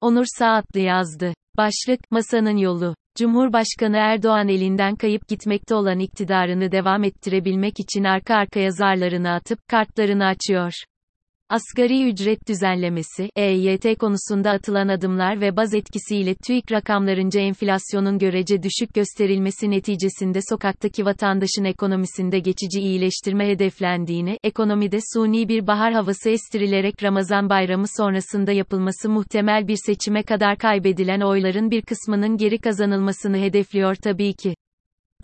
Onur Saatlı yazdı. Başlık, Masanın Yolu. Cumhurbaşkanı Erdoğan elinden kayıp gitmekte olan iktidarını devam ettirebilmek için arka arkaya zarlarını atıp, kartlarını açıyor. Asgari ücret düzenlemesi, EYT konusunda atılan adımlar ve baz etkisiyle TÜİK rakamlarınca enflasyonun görece düşük gösterilmesi neticesinde sokaktaki vatandaşın ekonomisinde geçici iyileştirme hedeflendiğini, ekonomide suni bir bahar havası estirilerek Ramazan bayramı sonrasında yapılması muhtemel bir seçime kadar kaybedilen oyların bir kısmının geri kazanılmasını hedefliyor tabii ki.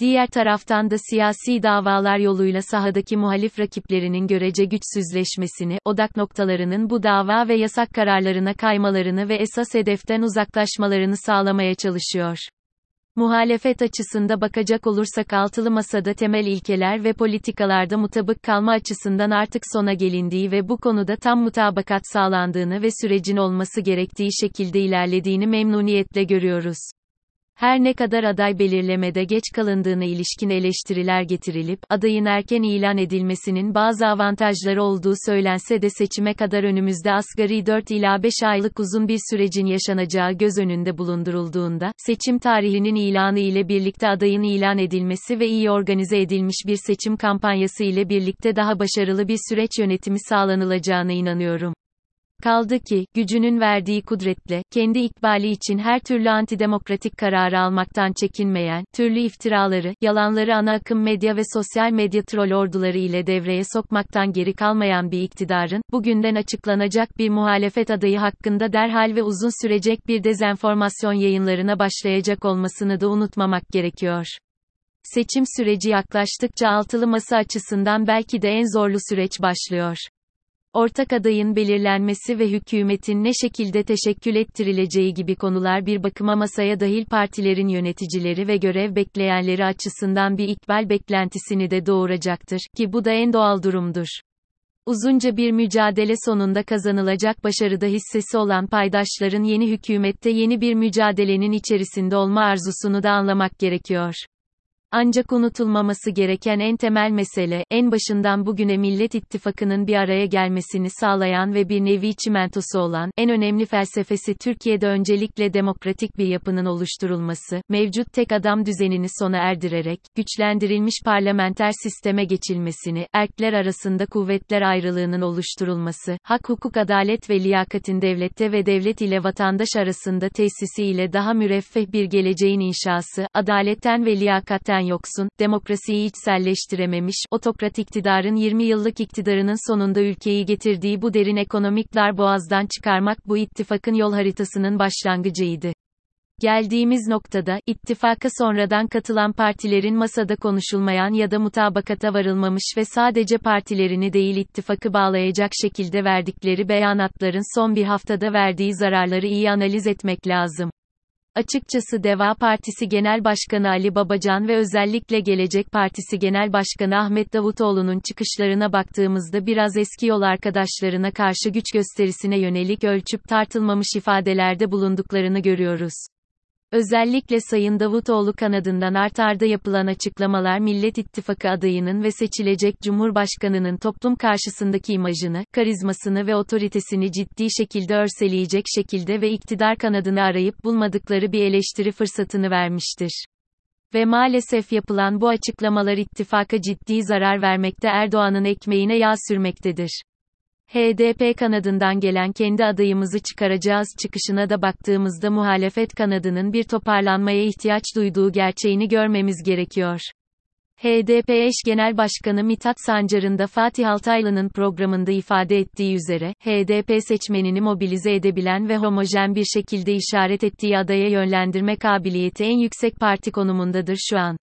Diğer taraftan da siyasi davalar yoluyla sahadaki muhalif rakiplerinin görece güçsüzleşmesini, odak noktalarının bu dava ve yasak kararlarına kaymalarını ve esas hedeften uzaklaşmalarını sağlamaya çalışıyor. Muhalefet açısında bakacak olursak altılı masada temel ilkeler ve politikalarda mutabık kalma açısından artık sona gelindiği ve bu konuda tam mutabakat sağlandığını ve sürecin olması gerektiği şekilde ilerlediğini memnuniyetle görüyoruz. Her ne kadar aday belirlemede geç kalındığına ilişkin eleştiriler getirilip, adayın erken ilan edilmesinin bazı avantajları olduğu söylense de seçime kadar önümüzde asgari 4 ila 5 aylık uzun bir sürecin yaşanacağı göz önünde bulundurulduğunda, seçim tarihinin ilanı ile birlikte adayın ilan edilmesi ve iyi organize edilmiş bir seçim kampanyası ile birlikte daha başarılı bir süreç yönetimi sağlanılacağına inanıyorum. Kaldı ki, gücünün verdiği kudretle, kendi ikbali için her türlü antidemokratik kararı almaktan çekinmeyen, türlü iftiraları, yalanları ana akım medya ve sosyal medya troll orduları ile devreye sokmaktan geri kalmayan bir iktidarın, bugünden açıklanacak bir muhalefet adayı hakkında derhal ve uzun sürecek bir dezenformasyon yayınlarına başlayacak olmasını da unutmamak gerekiyor. Seçim süreci yaklaştıkça altılı masa açısından belki de en zorlu süreç başlıyor. Ortak adayın belirlenmesi ve hükümetin ne şekilde teşekkül ettirileceği gibi konular bir bakıma masaya dahil partilerin yöneticileri ve görev bekleyenleri açısından bir ikbal beklentisini de doğuracaktır, ki bu da en doğal durumdur. Uzunca bir mücadele sonunda kazanılacak başarıda hissesi olan paydaşların yeni hükümette yeni bir mücadelenin içerisinde olma arzusunu da anlamak gerekiyor. Ancak unutulmaması gereken en temel mesele, en başından bugüne Millet İttifakı'nın bir araya gelmesini sağlayan ve bir nevi çimentosu olan, en önemli felsefesi Türkiye'de öncelikle demokratik bir yapının oluşturulması, mevcut tek adam düzenini sona erdirerek, güçlendirilmiş parlamenter sisteme geçilmesini, erkler arasında kuvvetler ayrılığının oluşturulması, hak hukuk adalet ve liyakatin devlette ve devlet ile vatandaş arasında tesisi ile daha müreffeh bir geleceğin inşası, adaletten ve liyakatten yoksun, demokrasiyi içselleştirememiş, otokrat iktidarın 20 yıllık iktidarının sonunda ülkeyi getirdiği bu derin ekonomik dar boğazdan çıkarmak bu ittifakın yol haritasının başlangıcıydı. Geldiğimiz noktada, ittifaka sonradan katılan partilerin masada konuşulmayan ya da mutabakata varılmamış ve sadece partilerini değil ittifakı bağlayacak şekilde verdikleri beyanatların son bir haftada verdiği zararları iyi analiz etmek lazım. Açıkçası Deva Partisi Genel Başkanı Ali Babacan ve özellikle Gelecek Partisi Genel Başkanı Ahmet Davutoğlu'nun çıkışlarına baktığımızda biraz eski yol arkadaşlarına karşı güç gösterisine yönelik ölçüp tartılmamış ifadelerde bulunduklarını görüyoruz. Özellikle Sayın Davutoğlu kanadından art arda yapılan açıklamalar Millet İttifakı adayının ve seçilecek Cumhurbaşkanının toplum karşısındaki imajını, karizmasını ve otoritesini ciddi şekilde örseleyecek şekilde ve iktidar kanadını arayıp bulmadıkları bir eleştiri fırsatını vermiştir. Ve maalesef yapılan bu açıklamalar ittifaka ciddi zarar vermekte Erdoğan'ın ekmeğine yağ sürmektedir. HDP kanadından gelen kendi adayımızı çıkaracağız çıkışına da baktığımızda muhalefet kanadının bir toparlanmaya ihtiyaç duyduğu gerçeğini görmemiz gerekiyor. HDP eş genel başkanı Mithat Sancar'ın da Fatih Altaylı'nın programında ifade ettiği üzere, HDP seçmenini mobilize edebilen ve homojen bir şekilde işaret ettiği adaya yönlendirme kabiliyeti en yüksek parti konumundadır şu an.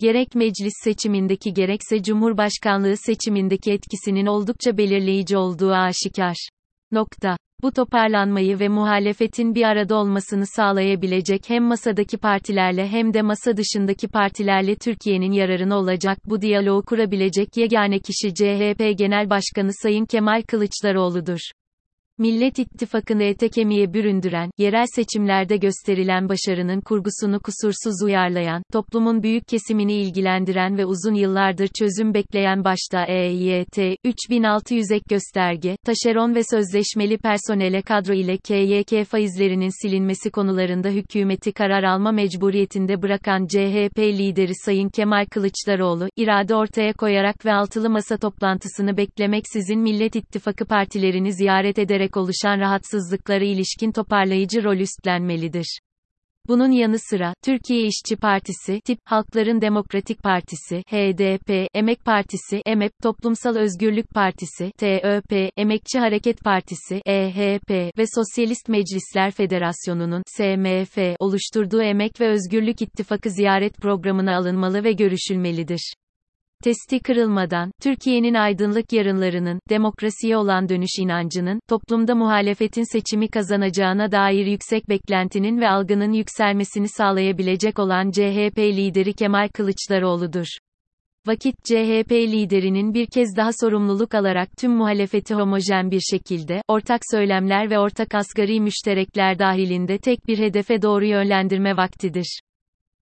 Gerek meclis seçimindeki gerekse cumhurbaşkanlığı seçimindeki etkisinin oldukça belirleyici olduğu aşikar. Nokta. Bu toparlanmayı ve muhalefetin bir arada olmasını sağlayabilecek hem masadaki partilerle hem de masa dışındaki partilerle Türkiye'nin yararına olacak bu diyaloğu kurabilecek yegane kişi CHP Genel Başkanı Sayın Kemal Kılıçdaroğlu'dur. Millet İttifakı'nı ete kemiğe büründüren, yerel seçimlerde gösterilen başarının kurgusunu kusursuz uyarlayan, toplumun büyük kesimini ilgilendiren ve uzun yıllardır çözüm bekleyen başta EYT, 3600 ek gösterge, taşeron ve sözleşmeli personele kadro ile KYK faizlerinin silinmesi konularında hükümeti karar alma mecburiyetinde bırakan CHP lideri Sayın Kemal Kılıçdaroğlu, irade ortaya koyarak ve altılı masa toplantısını beklemeksizin Millet İttifakı partilerini ziyaret ederek ederek oluşan rahatsızlıklara ilişkin toparlayıcı rol üstlenmelidir. Bunun yanı sıra, Türkiye İşçi Partisi, TİP, Halkların Demokratik Partisi, HDP, Emek Partisi, EMEP, Toplumsal Özgürlük Partisi, TÖP, Emekçi Hareket Partisi, EHP ve Sosyalist Meclisler Federasyonu'nun, SMF, oluşturduğu Emek ve Özgürlük İttifakı ziyaret programına alınmalı ve görüşülmelidir. Testi kırılmadan, Türkiye'nin aydınlık yarınlarının, demokrasiye olan dönüş inancının, toplumda muhalefetin seçimi kazanacağına dair yüksek beklentinin ve algının yükselmesini sağlayabilecek olan CHP lideri Kemal Kılıçdaroğlu'dur. Vakit CHP liderinin bir kez daha sorumluluk alarak tüm muhalefeti homojen bir şekilde, ortak söylemler ve ortak asgari müşterekler dahilinde tek bir hedefe doğru yönlendirme vaktidir.